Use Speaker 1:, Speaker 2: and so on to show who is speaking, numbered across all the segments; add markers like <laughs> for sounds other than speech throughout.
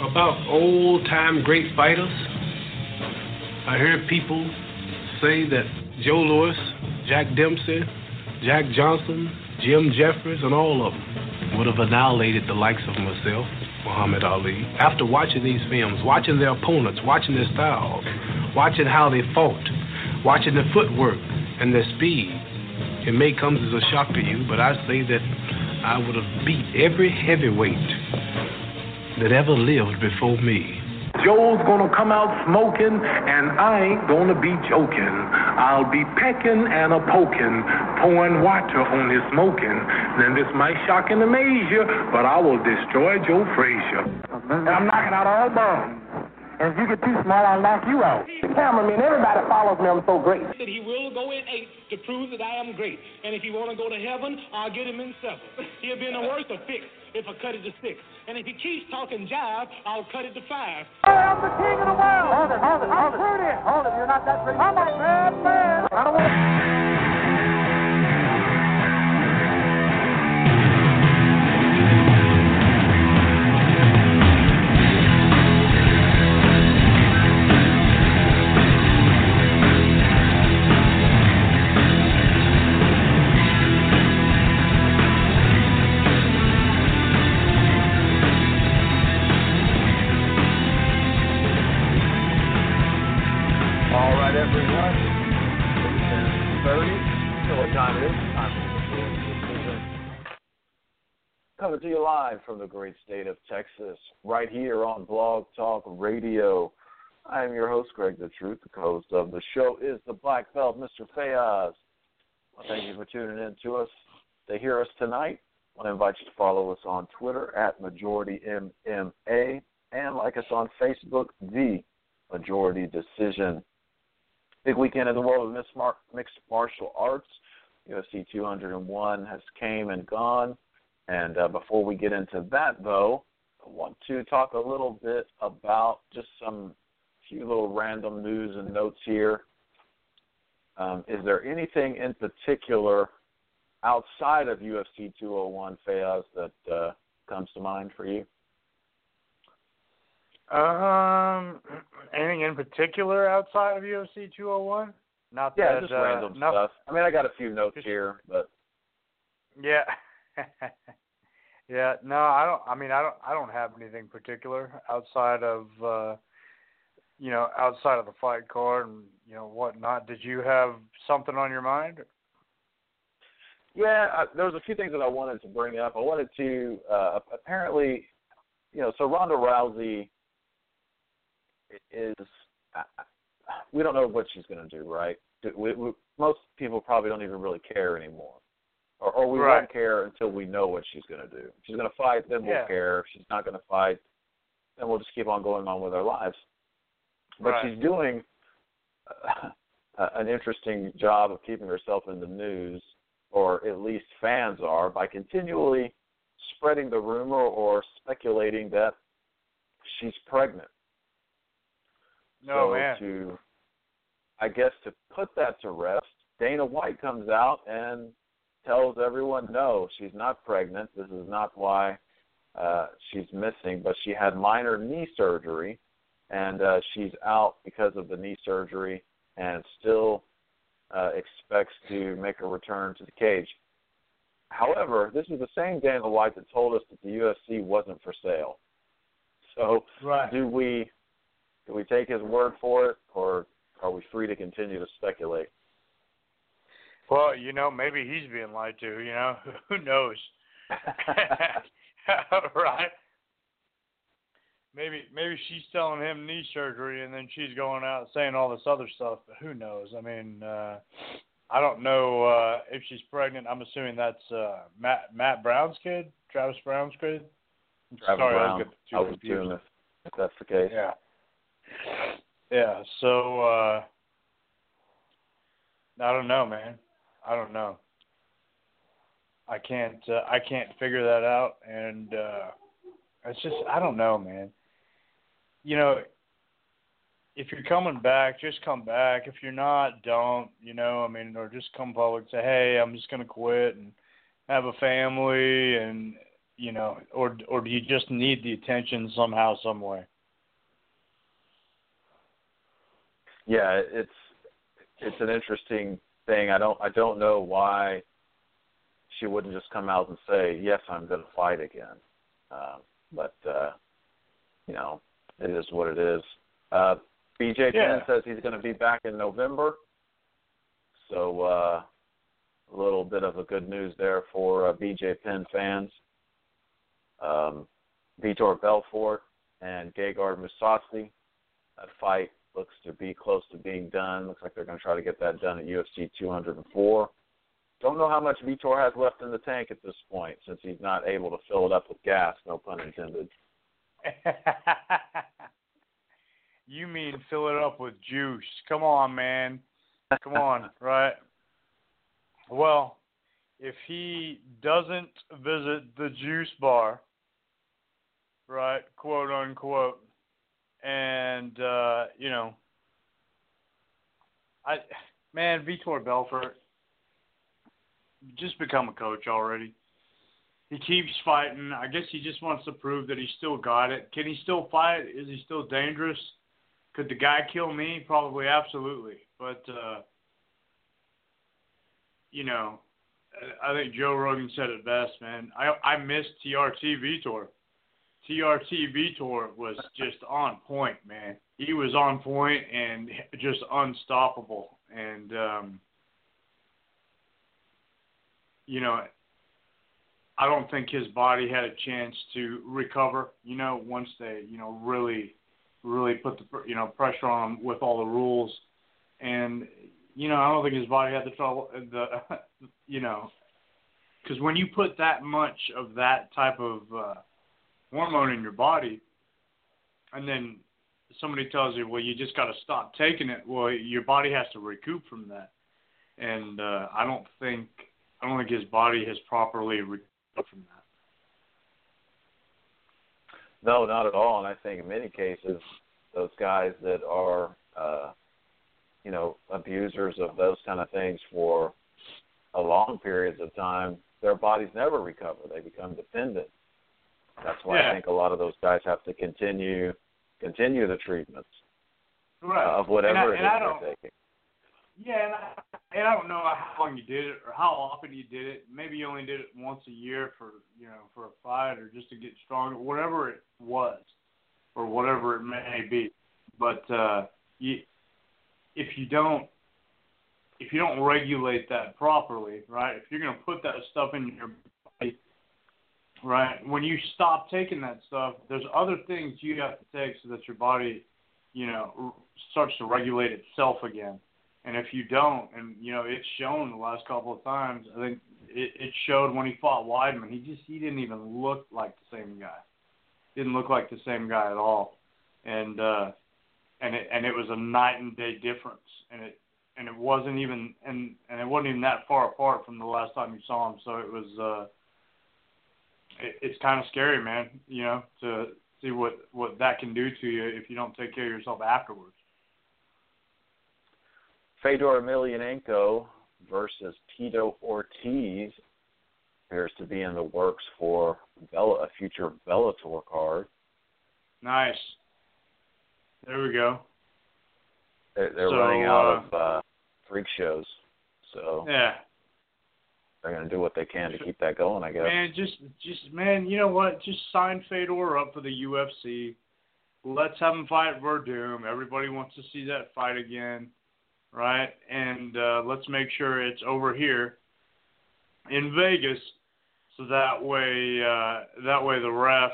Speaker 1: about old time great fighters. I hear people say that Joe Louis, Jack Dempsey, Jack Johnson, Jim Jeffries, and all of them would have annihilated the likes of myself, Muhammad Ali. After watching these films, watching their opponents, watching their styles, watching how they fought, watching their footwork and their speed, it may come as a shock to you, but I say that I would have beat every heavyweight that ever lived before me. Joe's gonna come out smoking, and I ain't gonna be joking. I'll be pecking and a poking, pouring water on his smoking. Then this might shock and amaze you, but I will destroy Joe Frazier. And I'm knocking out all bombs. And if you get too smart, I'll knock you out. The cameraman, everybody follows me. I'm so great.
Speaker 2: That he will go in eight to prove that I am great. And if he want to go to heaven, I'll get him in seven. <laughs> He'll be in the worst of fix if I cut it to six. And if he keeps talking jive, I'll cut it to five.
Speaker 3: I'm the king of the world. Hold it, hold it, hold it. Pretty. Hold it, you're not that pretty. I'm a bad man. I don't want
Speaker 4: All live from the great state of Texas, right here on Blog Talk Radio. I am your host, Greg the Truth. The co-host of the show is the Black Belt, Mr. Fayaz. Well, thank you for tuning in to us. To hear us tonight, I want to invite you to follow us on Twitter at MajorityMMA and like us on Facebook, The Majority Decision. Big weekend in the world of mixed, mixed martial arts. UFC 201 has came and gone. And uh, before we get into that, though, I want to talk a little bit about just some few little random news and notes here. Um, is there anything in particular outside of UFC 201, Fayaz, that uh, comes to mind for you?
Speaker 5: Um, anything in particular outside of UFC 201? Not
Speaker 4: Yeah,
Speaker 5: that,
Speaker 4: just
Speaker 5: uh,
Speaker 4: random
Speaker 5: no-
Speaker 4: stuff. I mean, I got a few notes here, but
Speaker 5: Yeah. <laughs> yeah, no, I don't I mean I don't I don't have anything particular outside of uh you know, outside of the fight card and you know whatnot. Did you have something on your mind?
Speaker 4: Yeah, I, there was a few things that I wanted to bring up. I wanted to uh, apparently, you know, so Ronda Rousey is. Uh, we don't know what she's going to do, right? We, we, most people probably don't even really care anymore, or, or we
Speaker 5: Right.
Speaker 4: won't care until we know what she's going to do. If she's going to fight, then we'll
Speaker 5: Yeah.
Speaker 4: care. If she's not going to fight, then we'll just keep on going on with our lives. But
Speaker 5: Right.
Speaker 4: she's doing uh, an interesting job of keeping herself in the news or at least fans are, by continually spreading the rumor or speculating that she's pregnant.
Speaker 5: No
Speaker 4: so
Speaker 5: man.
Speaker 4: to, I guess, to put that to rest, Dana White comes out and tells everyone, no, she's not pregnant. This is not why uh, she's missing, but she had minor knee surgery, and uh, she's out because of the knee surgery, and still uh, expects to make a return to the cage. However, this is the same Dana White that told us that the UFC wasn't for sale. So,
Speaker 5: Right.
Speaker 4: do we do we take his word for it, or are we free to continue to speculate?
Speaker 5: Well, you know, maybe he's being lied to, you know. <laughs> Who knows? <laughs> <laughs> right? maybe maybe she's telling him knee surgery, and then she's going out saying all this other stuff. But who knows? I mean, uh, I don't know uh, if she's pregnant. I'm assuming that's uh, Matt Matt Brown's kid, Travis Brown's kid. I'm
Speaker 4: Travis
Speaker 5: sorry, I
Speaker 4: Brown.
Speaker 5: was getting
Speaker 4: I
Speaker 5: confused.
Speaker 4: if, if that's the case.
Speaker 5: Yeah. Yeah. So uh I don't know, man. I don't know. I can't uh, I can't figure that out and uh it's just I don't know, man. You know, if you're coming back, just come back. If you're not, don't, you know, I mean, or just come and say, "Hey, I'm just going to quit and have a family and you know, or or do you just need the attention somehow some way?"
Speaker 4: yeah, it's it's an interesting thing. I don't I don't know why she wouldn't just come out and say, "Yes, I'm going to fight again." Um, but uh, you know, it is what it is. Uh, BJ
Speaker 5: Yeah.
Speaker 4: Penn says he's going to be back in November, so uh, a little bit of a good news there for uh, BJ Penn fans. Um, Vitor Belfort and Gegard Mousasi, that fight looks to be close to being done. Looks like they're going to try to get that done at UFC 204. Don't know how much Vitor has left in the tank at this point, since he's not able to fill it up with gas. No pun intended. <laughs>
Speaker 5: you mean fill it up with juice? Come on, man. Come on, <laughs> right? Well, if he doesn't visit the juice bar, right, quote unquote, and uh, you know, I man, Vitor Belfort, just become a coach already. He keeps fighting. I guess he just wants to prove that he still got it. Can he still fight? Is he still dangerous? Could the guy kill me? Probably, absolutely. But uh, you know, I think Joe Rogan said it best, man. I I missed TRT Vitor. TRT Vitor was just on point, man. He was on point and just unstoppable. And um, you know, I don't think his body had a chance to recover. You know, once they, you know, really, really put the you know pressure on him with all the rules, and you know, I don't think his body had the trouble. The, <laughs> you know, because when you put that much of that type of uh, hormone in your body, and then somebody tells you, well, you just got to stop taking it. Well, your body has to recoup from that, and uh, I don't think I don't think his body has properly recovered from that.
Speaker 4: No, not at all. And I think in many cases, those guys that are, uh, you know, abusers of those kind of things for a long periods of time, their bodies never recover. They become dependent. That's why
Speaker 5: Yeah.
Speaker 4: I think a lot of those guys have to continue continue the treatments
Speaker 5: Right.
Speaker 4: uh, of whatever
Speaker 5: and I, and
Speaker 4: it is they're taking.
Speaker 5: Yeah, and I, and I don't know how long you did it or how often you did it. Maybe you only did it once a year for you know for a fight or just to get stronger, whatever it was, or whatever it may be. But uh, you, if you don't if you don't regulate that properly, right? If you're going to put that stuff in your right? When you stop taking that stuff, there's other things you have to take so that your body, you know, starts to regulate itself again. And if you don't, and you know, it's shown the last couple of times. I think it, it showed when he fought Weidman. He just he didn't even look like the same guy. Didn't look like the same guy at all. And uh, and it and it was a night and day difference. And it and it wasn't even and and it wasn't even that far apart from the last time you saw him. So it was. uh it, it's kind of scary, man. You know, to see what what that can do to you if you don't take care of yourself afterwards.
Speaker 4: Fedor Emelianenko versus Tito Ortiz appears to be in the works for Bella, a future Bellator card.
Speaker 5: Nice. There we go.
Speaker 4: They're, they're
Speaker 5: So,
Speaker 4: running out
Speaker 5: uh,
Speaker 4: of uh, freak shows, so
Speaker 5: Yeah.
Speaker 4: They're going to do what they can to keep that going, I guess.
Speaker 5: Man, just just man, you know what? Just sign Fedor up for the UFC. Let's have him fight Werdum. Everybody wants to see that fight again, right? And uh, let's make sure it's over here in Vegas, so that way uh, that way the ref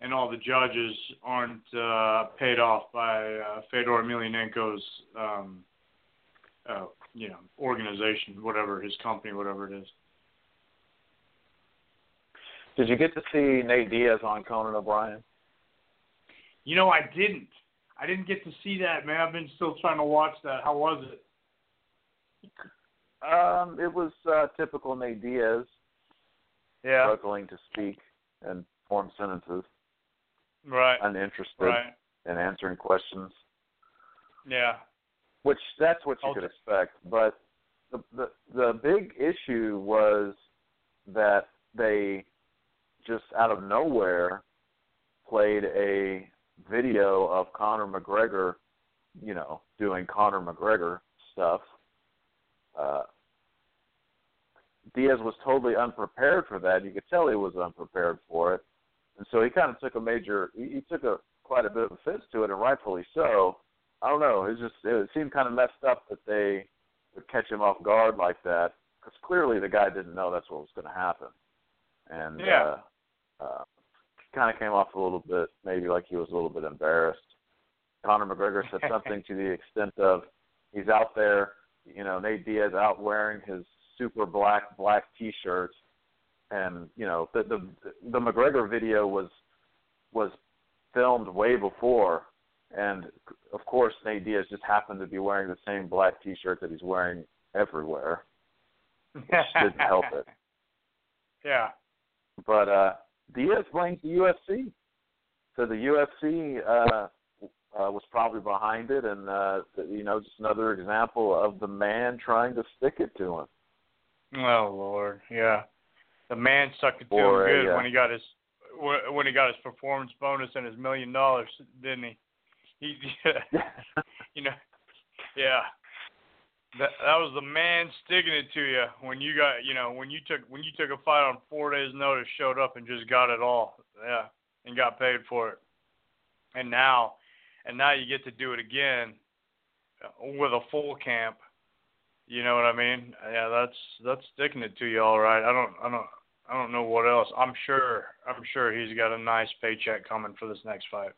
Speaker 5: and all the judges aren't uh, paid off by uh, Fedor Emelianenko's, um, uh, you know, organization, whatever his company, whatever it is.
Speaker 4: Did you get to see Nate Diaz on Conan O'Brien?
Speaker 5: You know, I didn't. I didn't get to see that, man. I've been still trying to watch that. How was it?
Speaker 4: Um, it was uh, typical Nate Diaz,
Speaker 5: Yeah.
Speaker 4: struggling to speak and form sentences,
Speaker 5: Right.
Speaker 4: uninterested
Speaker 5: Right.
Speaker 4: in answering questions.
Speaker 5: Yeah.
Speaker 4: which that's what you
Speaker 5: Okay.
Speaker 4: could expect. But the, the the big issue was that they just out of nowhere played a video of Conor McGregor, you know, doing Conor McGregor stuff. Uh, Diaz was totally unprepared for that. You could tell he was unprepared for it, and so he kind of took a major. He, he took a quite a bit of offense to it, and rightfully so. I don't know. It just it seemed kind of messed up that they would catch him off guard like that because clearly the guy didn't know that's what was going to happen, and
Speaker 5: Yeah.
Speaker 4: uh, uh, kind of came off a little bit maybe like he was a little bit embarrassed. Conor McGregor said something to the extent of he's out there, you know, Nate Diaz out wearing his super black black T-shirt, and you know the the the McGregor video was was filmed way before, and of course Nate Diaz just happened to be wearing the same black T-shirt that he's wearing everywhere. <laughs> didn't help it.
Speaker 5: Yeah.
Speaker 4: But uh Diaz blames the UFC. So the UFC uh, uh was probably behind it and uh you know, just another example of the man trying to stick it to him.
Speaker 5: Oh Lord, yeah. The man stuck it to him good
Speaker 4: uh,
Speaker 5: when he got his wh- when he got his performance bonus and his million dollars, didn't he? He, <laughs> <laughs> you know, yeah. That that was the man sticking it to you when you got you know when you took when you took a fight on four days notice, showed up and just got it all, yeah, and got paid for it. And now, and now you get to do it again uh, with a full camp. You know what I mean? Yeah, that's that's sticking it to you all right. I don't I don't I don't know what else. I'm sure I'm sure he's got a nice paycheck coming for this next fight.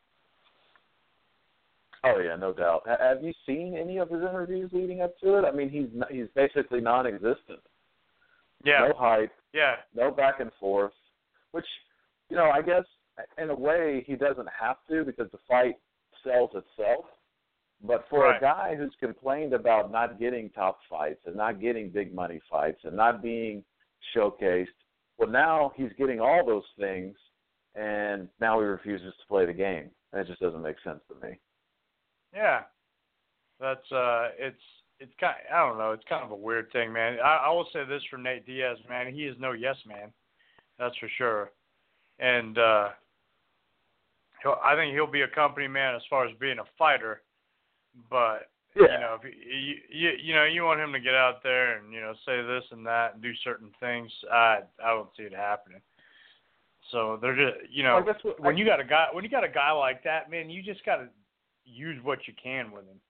Speaker 4: Oh yeah, no doubt. Ha- Have you seen any of his interviews leading up to it? I mean, he's n- he's basically non-existent.
Speaker 5: Yeah.
Speaker 4: No hype,
Speaker 5: Yeah.
Speaker 4: no back and forth, which you know, I guess in a way he doesn't have to because the fight sells itself. But for
Speaker 5: Right.
Speaker 4: a guy who's complained about not getting top fights and not getting big money fights and not being showcased, well now he's getting all those things and now he refuses to play the game. That just doesn't make sense to me.
Speaker 5: Yeah. That's uh it's it's kind I don't know, it's kind of a weird thing, man. I, I will say this for Nate Diaz, man, he is no yes man. That's for sure. And uh he'll, I think he'll be a company man as far as being a fighter, but you know, if you, you you know, you want him to get out there and you know say this and that and do certain things. I I don't see it happening. So they're just you know
Speaker 4: Well, what-
Speaker 5: when
Speaker 4: I-
Speaker 5: you got a guy when you got a guy like that, man, you just got to use what you can with him,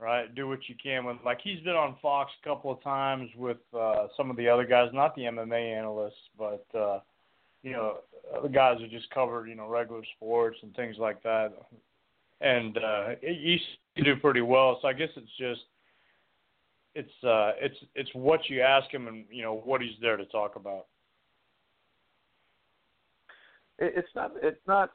Speaker 5: right? Do what you can with like he's been on Fox a couple of times with uh some of the other guys, not the MMA analysts, but uh you know the guys who just covered you know regular sports and things like that and uh he used to do pretty well. So I guess it's just it's uh it's it's what you ask him and you know what he's there to talk about.
Speaker 4: it, it's not it's not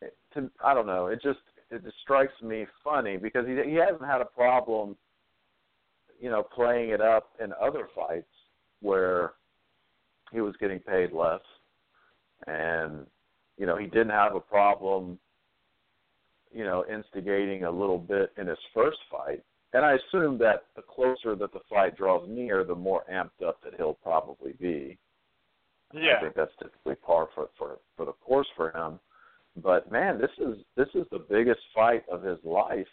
Speaker 4: it, to, I don't know. It just it just strikes me funny because he he hasn't had a problem, you know, playing it up in other fights where he was getting paid less, and you know he didn't have a problem, you know, instigating a little bit in his first fight. And I assume that the closer that the fight draws near, the more amped up that he'll probably be.
Speaker 5: Yeah.
Speaker 4: I think that's typically par for for for the course for him. But man, this is this is the biggest fight of his life.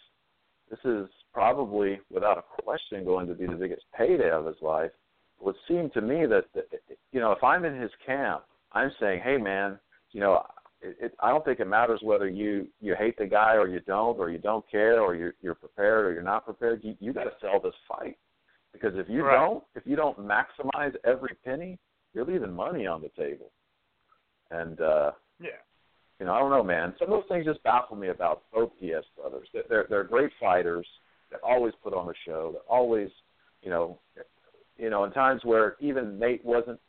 Speaker 4: This is probably, without a question, going to be the biggest payday of his life. It would seem to me that, you know, if I'm in his camp, I'm saying, hey man, you know, it, it, I don't think it matters whether you you hate the guy or you don't, or you don't care, or you're you're prepared or you're not prepared. You you got to sell this fight because if you
Speaker 5: Right.
Speaker 4: don't, if you don't maximize every penny, you're leaving money on the table. And uh
Speaker 5: Yeah.
Speaker 4: You know, I don't know, man. Some of those things just baffle me about both Diaz brothers. They're they're, great fighters. They always put on a show. They always, you know, you know, in times where even Nate wasn't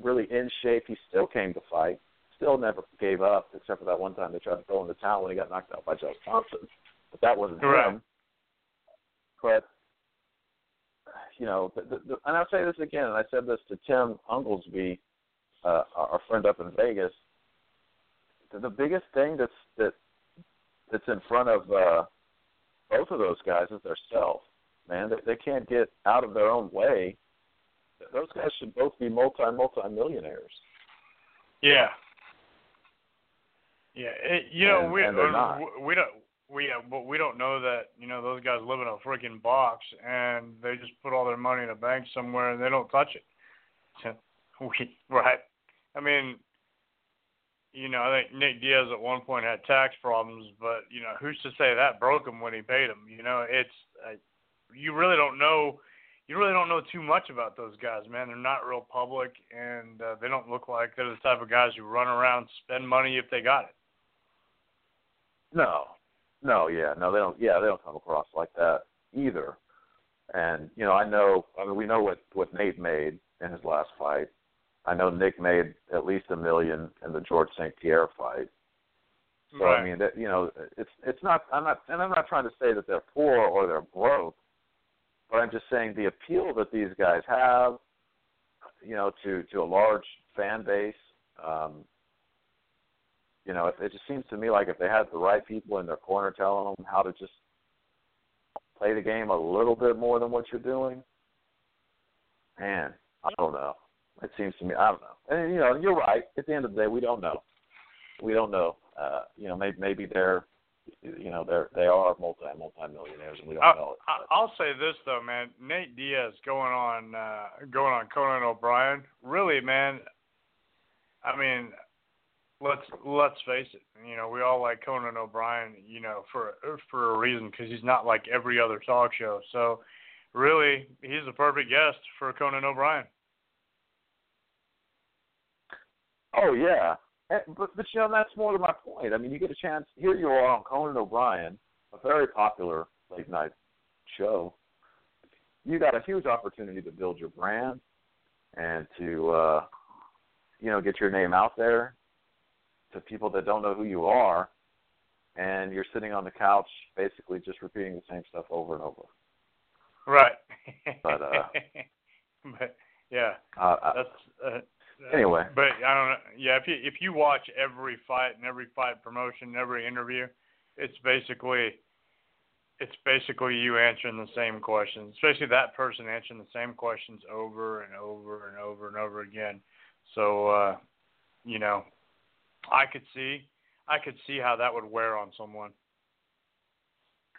Speaker 4: really in shape, he still came to fight. Still never gave up, except for that one time they tried to throw in the towel when he got knocked out by Joe Thompson. But that wasn't
Speaker 5: Right.
Speaker 4: him. But you know, the, the, the, and I'll say this again, and I said this to Tim Unglesby, uh, our friend up in Vegas. The, biggest thing that's that that's in front of uh, both of those guys is their self. Man, they, they can't get out of their own way. Those guys should both be multi multi millionaires.
Speaker 5: Yeah. Yeah, it, you know
Speaker 4: And-
Speaker 5: we
Speaker 4: and
Speaker 5: we- we don't we uh, but we don't know that you know those guys live in a freaking box and they just put all their money in a bank somewhere and they don't touch it. <laughs> we right. I mean, you know, I think Nick Diaz at one point had tax problems, but you know, who's to say that broke him when he paid him? You know, it's uh, you really don't know. You really don't know too much about those guys, man. They're not real public, and uh, they don't look like they're the type of guys who run around spend money if they got it.
Speaker 4: No, no, yeah, no, they don't. Yeah, they don't come across like that either. And you know, I know. I mean, we know what what Nate made in his last fight. I know Nick made at least a million in the George St. Pierre fight. So
Speaker 5: right.
Speaker 4: I mean, that you know, it's it's not. I'm not, and I'm not trying to say that they're poor or they're broke, but I'm just saying the appeal that these guys have, you know, to to a large fan base. Um, you know, it, it just seems to me like if they had the right people in their corner telling them how to just play the game a little bit more than what you're doing, man, I don't know. It seems to me, I don't know. And you know, you're right. At the end of the day, we don't know. We don't know. Uh, you know, maybe maybe they're, you know, they're they are multi multi millionaires, and we don't
Speaker 5: I,
Speaker 4: know it.
Speaker 5: I'll say this though, man. Nate Diaz going on uh, going on Conan O'Brien. Really, man. I mean, let's let's face it. You know, we all like Conan O'Brien. You know, for for a reason because he's not like every other talk show. So, really, he's the perfect guest for Conan O'Brien.
Speaker 4: Oh yeah, but but you know that's more to my point. I mean, you get a chance. Here you are on Conan O'Brien, a very popular late night show. You got a huge opportunity to build your brand and to uh, you know get your name out there to people that don't know who you are, and you're sitting on the couch basically just repeating the same stuff over and over.
Speaker 5: Right.
Speaker 4: But, uh, <laughs>
Speaker 5: but yeah,
Speaker 4: Uh,
Speaker 5: that's. Uh,
Speaker 4: Anyway.
Speaker 5: but I don't know. Yeah, if you if you watch every fight and every fight promotion, and every interview, it's basically it's basically you answering the same questions, especially that person answering the same questions over and over and over and over again. So uh, you know, I could see I could see how that would wear on someone.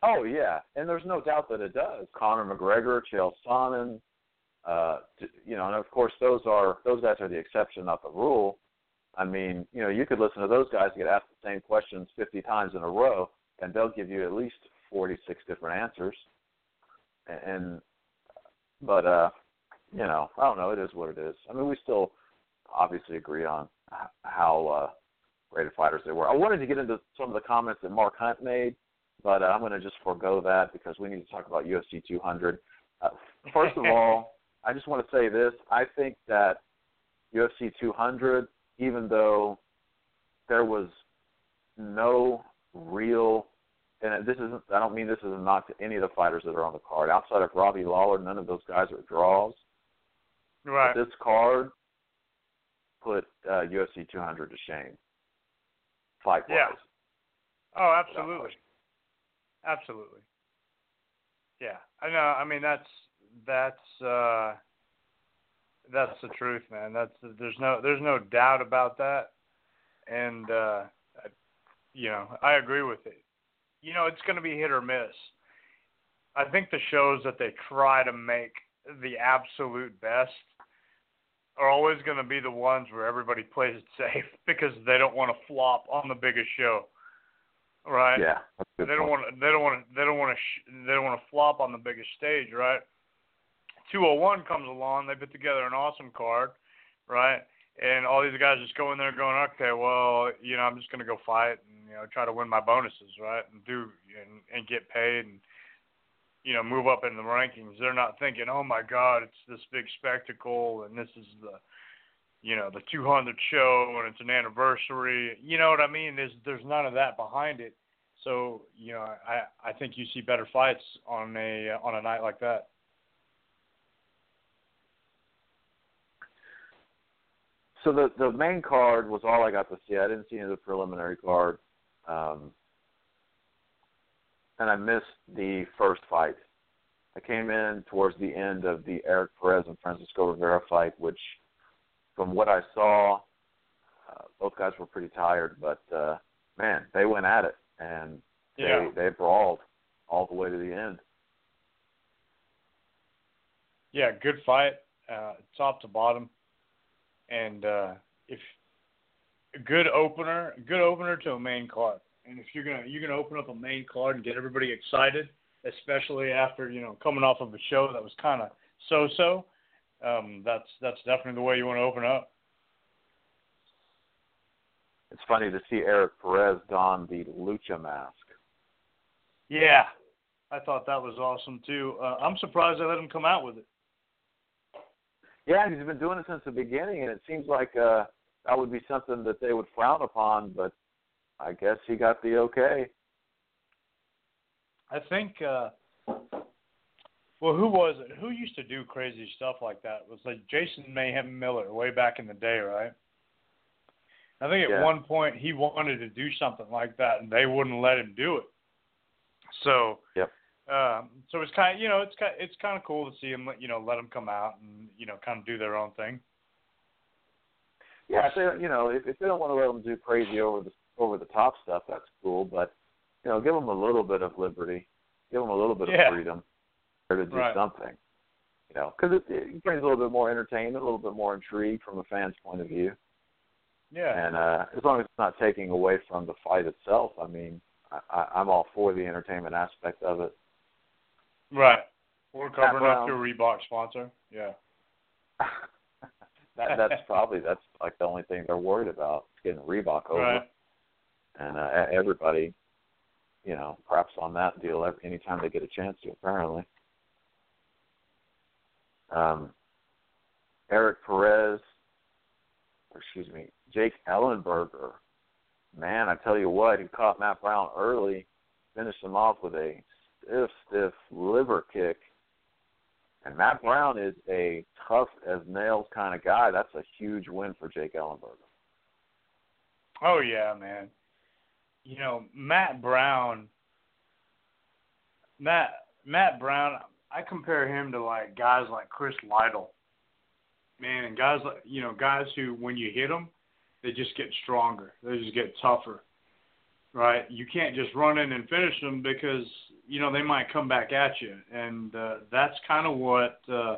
Speaker 4: Oh yeah, and there's no doubt that it does. Conor McGregor, Chael Sonnen, uh, t- you know, and of course those are those guys are the exception, not the rule. I mean, you know, you could listen to those guys get asked the same questions 50 times in a row, and they'll give you at least 46 different answers. And but uh, you know, I don't know. It is what it is. I mean, we still obviously agree on how uh, great of fighters they were. I wanted to get into some of the comments that Mark Hunt made, but uh, I'm going to just forego that because we need to talk about UFC 200. Uh, first of all, I just want to say this. I think that UFC 200, even though there was no real, and this isn't, I don't mean this is a knock to any of the fighters that are on the card. Outside of Robbie Lawler, none of those guys are draws.
Speaker 5: Right.
Speaker 4: But this card put uh, UFC 200 to shame. Fight wise.
Speaker 5: Yeah. Oh, absolutely. Absolutely. Yeah. I know. I mean, that's that's uh that's the truth, man. That's there's no there's no doubt about that. And uh I- you know, I agree with it. You know, it's going to be hit or miss. I think the shows that they try to make the absolute best are always going to be the ones where everybody plays it safe <laughs> because they don't want to flop on the biggest show. Right?
Speaker 4: Yeah.
Speaker 5: They don't want. They don't want to. They don't want to. Sh- they don't want to flop on the biggest stage, right? 201 comes along. They put together an awesome card, right? and all these guys just go in there going, okay, well, you know, I'm just gonna go fight and you know try to win my bonuses, right, and do and, and get paid and you know move up in the rankings. They're not thinking, oh my God, it's this big spectacle and this is the you know the 200 show and it's an anniversary. You know what I mean? There's there's none of that behind it. So you know, I I think you see better fights on a on a night like that.
Speaker 4: So the the main card was all I got to see. I didn't see any of the preliminary card, um, and I missed the first fight. I came in towards the end of the Erik Perez and Francisco Rivera fight, which, from what I saw, uh, both guys were pretty tired, but uh, man, they went at it and they
Speaker 5: Yeah.
Speaker 4: they brawled all the way to the end.
Speaker 5: Yeah, good fight, uh, top to bottom, and uh, if a good opener, good opener to a main card. And if you're gonna you're gonna open up a main card and get everybody excited, especially after you know coming off of a show that was kind of so-so, um, that's that's definitely the way you want to open up.
Speaker 4: It's funny to see Erik Perez don the lucha mask.
Speaker 5: Yeah, I thought that was awesome too. Uh, I'm surprised they let him come out with it.
Speaker 4: Yeah, he's been doing it since the beginning, and it seems like uh, that would be something that they would frown upon. But I guess he got the okay.
Speaker 5: I think. Uh, well, who was it? Who used to do crazy stuff like that? It was like Jason Mayhem Miller way back in the day, right? I think at
Speaker 4: Yeah.
Speaker 5: one point he wanted to do something like that, and they wouldn't let him do it. So,
Speaker 4: Yep.
Speaker 5: Um, so it's kind of you know it's kind it's kind of cool to see him you know let them come out and you know kind of do their own thing.
Speaker 4: Yeah, if they, you know, if, if they don't want to let them do crazy over the over the top stuff, that's cool. But you know, give them a little bit of liberty, give them a little bit
Speaker 5: Yeah.
Speaker 4: of freedom, to do
Speaker 5: Right.
Speaker 4: something. You know, because it, it brings a little bit more entertainment, a little bit more intrigue from a fan's point of view.
Speaker 5: Yeah.
Speaker 4: And uh, as long as it's not taking away from the fight itself, I mean, I, I, I'm all for the entertainment aspect of it.
Speaker 5: Right. We're covering up your Reebok sponsor. Yeah. <laughs>
Speaker 4: that, that's probably that's like the only thing they're worried about is getting Reebok over,
Speaker 5: Right.
Speaker 4: and uh, everybody, you know, craps on that deal every anytime they get a chance to. Apparently, um, Erik Perez, or excuse me, Jake Ellenberger. Man, I tell you what, he caught Matt Brown early, finished him off with a stiff, stiff liver kick. And Matt Brown is a tough as nails kind of guy. That's a huge win for Jake Ellenberger.
Speaker 5: Oh yeah, man. You know, Matt Brown Matt Matt Brown, I compare him to like guys like Chris Lytle. Man, and guys like you know, guys who when you hit them, they just get stronger. They just get tougher. Right? You can't just run in and finish them because you know they might come back at you, and uh, that's kind of what uh,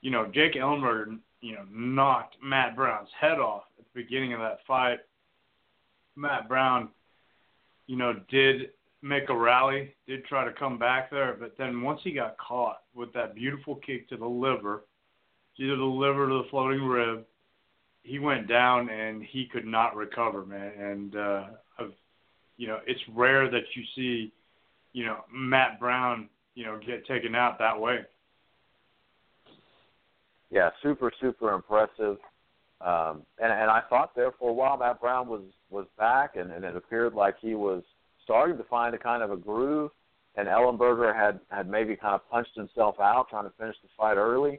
Speaker 5: you know Jake Ellenberger, you know, knocked Matt Brown's head off at the beginning of that fight. Matt Brown, you know, did make a rally, did try to come back there, but then once he got caught with that beautiful kick to the liver, either the liver or the floating rib, he went down and he could not recover, man. And uh, I've, you know, it's rare that you see, you know, Matt Brown, you know, get taken out that way.
Speaker 4: Yeah, super, super impressive. Um, and and I thought there for a while Matt Brown was was back, and, and it appeared like he was starting to find a kind of a groove. And Ellenberger had had maybe kind of punched himself out trying to finish the fight early.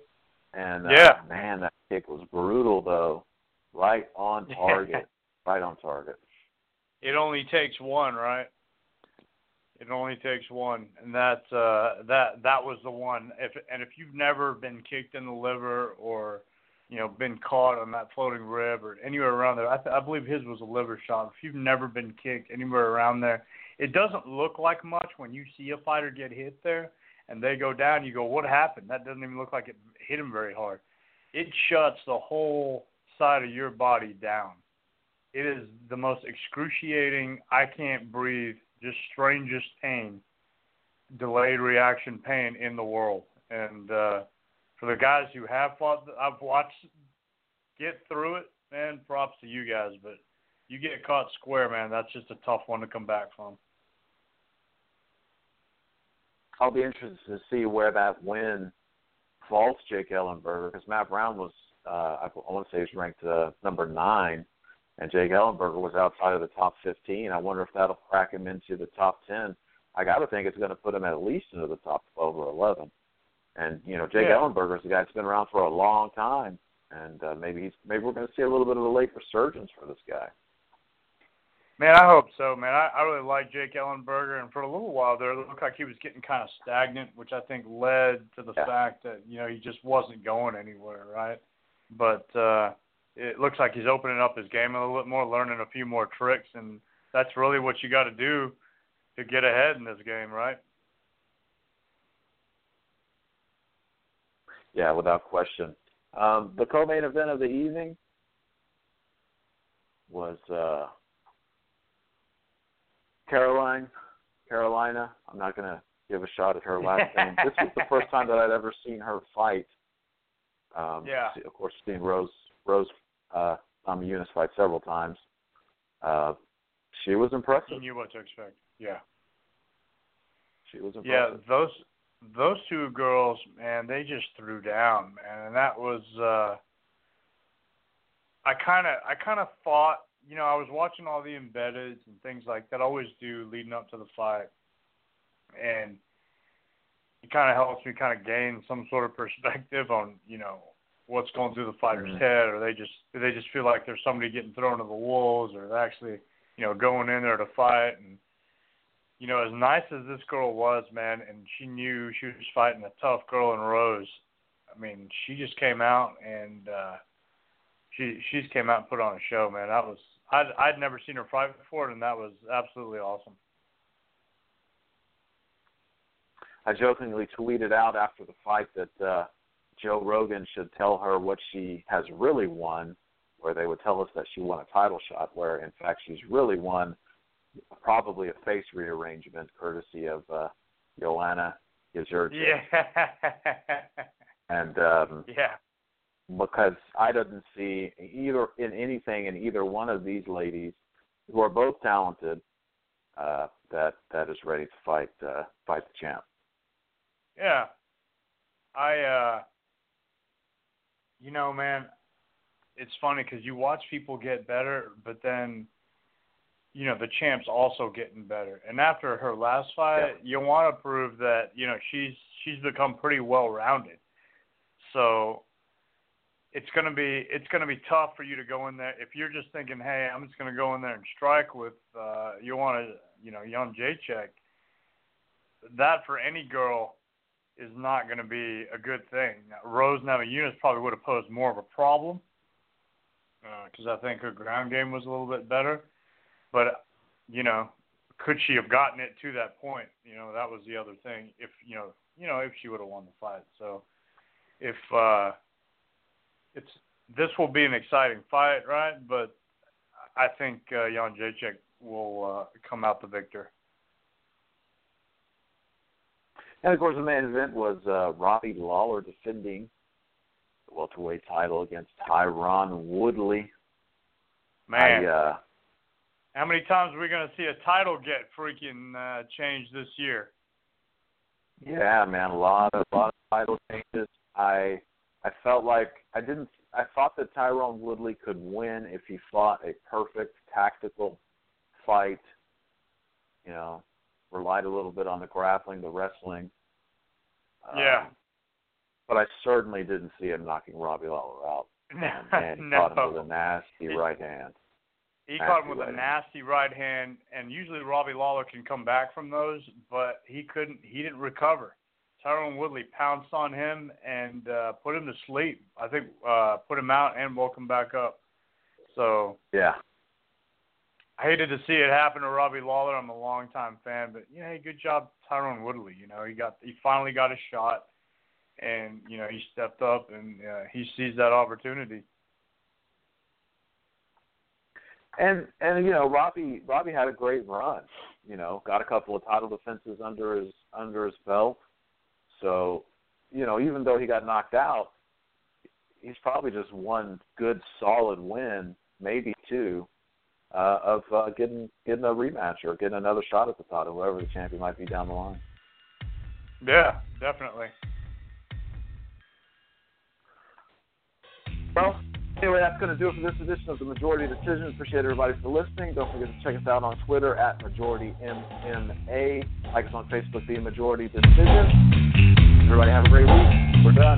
Speaker 4: And uh,
Speaker 5: Yeah.
Speaker 4: man, that kick was brutal though, right on <laughs> target, right on target.
Speaker 5: It only takes one, right? It only takes one, and that uh, that that was the one. If and if you've never been kicked in the liver or you know been caught on that floating rib or anywhere around there, I, th- I believe his was a liver shot. If you've never been kicked anywhere around there, it doesn't look like much when you see a fighter get hit there and they go down. You go, what happened? That doesn't even look like it hit him very hard. It shuts the whole side of your body down it is the most excruciating i can't breathe just strangest pain delayed reaction pain in the world and uh for the guys who have fought i've watched get through it man, props to you guys, but you get caught square, man. That's just a tough one to come back from.
Speaker 4: I'll be interested to see where that win falls Jake Ellenberger because Matt Brown was, uh, I, want to say, he was ranked uh, number nine, and Jake Ellenberger was outside of the top 15. I wonder if that'll crack him into the top 10. I got to think it's going to put him at least into the top 12 or 11. And you know, Jake
Speaker 5: Yeah.
Speaker 4: Ellenberger's a guy that's been around for a long time, and uh, maybe he's maybe we're going to see a little bit of a late resurgence for this guy.
Speaker 5: Man, I hope so, man. I, I really like Jake Ellenberger, and for a little while there, it looked like he was getting kind of stagnant, which I think led to the
Speaker 4: Yeah.
Speaker 5: fact that you know he just wasn't going anywhere, right? But uh, it looks like he's opening up his game a little bit more, learning a few more tricks, and that's really what you got to do to get ahead in this game, right?
Speaker 4: Yeah, without question. Um, the co-main event of the evening was uh, Caroline, Karolina. I'm not going to give a shot at her last <laughs> name. This was the first time that I'd ever seen her fight. Um,
Speaker 5: Yeah.
Speaker 4: Of course, seen Rose Rose uh, Namajunas fight several times. Uh, she was impressive.
Speaker 5: You knew what to expect. Yeah.
Speaker 4: She was impressive.
Speaker 5: Yeah, those those two girls, man, they just threw down, man, and that was. uh I kind of I kind of thought, you know, I was watching all the embeddeds and things like that. I always do leading up to the fight, and it kind of helps me kind of gain some sort of perspective on, you know, what's going through the fighter's
Speaker 4: Mhm.
Speaker 5: head, or they just do they just feel like there's somebody getting thrown to the wolves, or they're actually, you know, going in there to fight and you know, as nice as this girl was, man, and she knew she was fighting a tough girl in Rose. I mean, she just came out and uh she she's came out and put on a show, man. That was I'd I'd never seen her fight before, and that was absolutely awesome.
Speaker 4: I jokingly tweeted out after the fight that uh, Joe Rogan should tell her what she has really won, where they would tell us that she won a title shot, where in fact she's really won probably a face rearrangement courtesy of uh, Joanna Jędrzejczyk.
Speaker 5: Yeah. <laughs>
Speaker 4: And um,
Speaker 5: yeah.
Speaker 4: because I didn't see either in anything in either one of these ladies, who are both talented, uh, that that is ready to fight uh, fight the champ.
Speaker 5: Yeah. I uh you know, man, it's funny cuz you watch people get better, but then you know, the champ's also getting better. And after her last fight, you want to prove that, you know, she's she's become pretty well-rounded. So it's going to be it's going to be tough for you to go in there if you're just thinking, "Hey, I'm just going to go in there and strike with uh you want to, you know, young Jacek." That for any girl is not going to be a good thing. Now, Rose Namajunas probably would have posed more of a problem because I think her ground game was a little bit better. But you know, could she have gotten it to that point? You know, that was the other thing. If you know, you know, if she would have won the fight. So if uh, it's this will be an exciting fight, right? But I think uh, Jan Jacek will uh, come out the victor.
Speaker 4: And of course, the main event was uh, Robbie Lawler defending the welterweight title against Tyron Woodley.
Speaker 5: Man,
Speaker 4: I, uh,
Speaker 5: how many times are we going to see a title get freaking uh, changed this year?
Speaker 4: yeah, man, a lot of lot of title changes. I I felt like I didn't. I thought that Tyron Woodley could win if he fought a perfect tactical fight. You know, relied a little bit on the grappling, the wrestling.
Speaker 5: Yeah.
Speaker 4: Um, but I certainly didn't see him knocking Robbie Lawler out. <laughs> And he
Speaker 5: no.
Speaker 4: caught him with a nasty right hand.
Speaker 5: He caught him
Speaker 4: Nasty
Speaker 5: with a
Speaker 4: right hand.
Speaker 5: nasty right hand, and usually Robbie Lawler can come back from those, but he couldn't. He didn't recover. Tyron Woodley pounced on him and uh, put him to sleep. I think uh, put him out and woke him back up. So
Speaker 4: Yeah.
Speaker 5: I hated to see it happen to Robbie Lawler. I'm a longtime fan, but yeah, good job, Tyron Woodley. You know, he got he finally got a shot, and you know he stepped up and uh, he seized that opportunity.
Speaker 4: And and you know, Robbie Robbie had a great run. You know, got a couple of title defenses under his under his belt. So, you know, even though he got knocked out, he's probably just one good solid win, maybe two, uh, of uh, getting getting a rematch or getting another shot at the title, whoever the champion might be down the line.
Speaker 5: Yeah, definitely.
Speaker 4: Well, anyway, that's going to do it for this edition of the Majority Decision. Appreciate everybody for listening. Don't forget to check us out on Twitter at Majority MMA. Like us on Facebook, The Majority Decision. Everybody have a great week. We're done.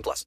Speaker 6: 18 plus.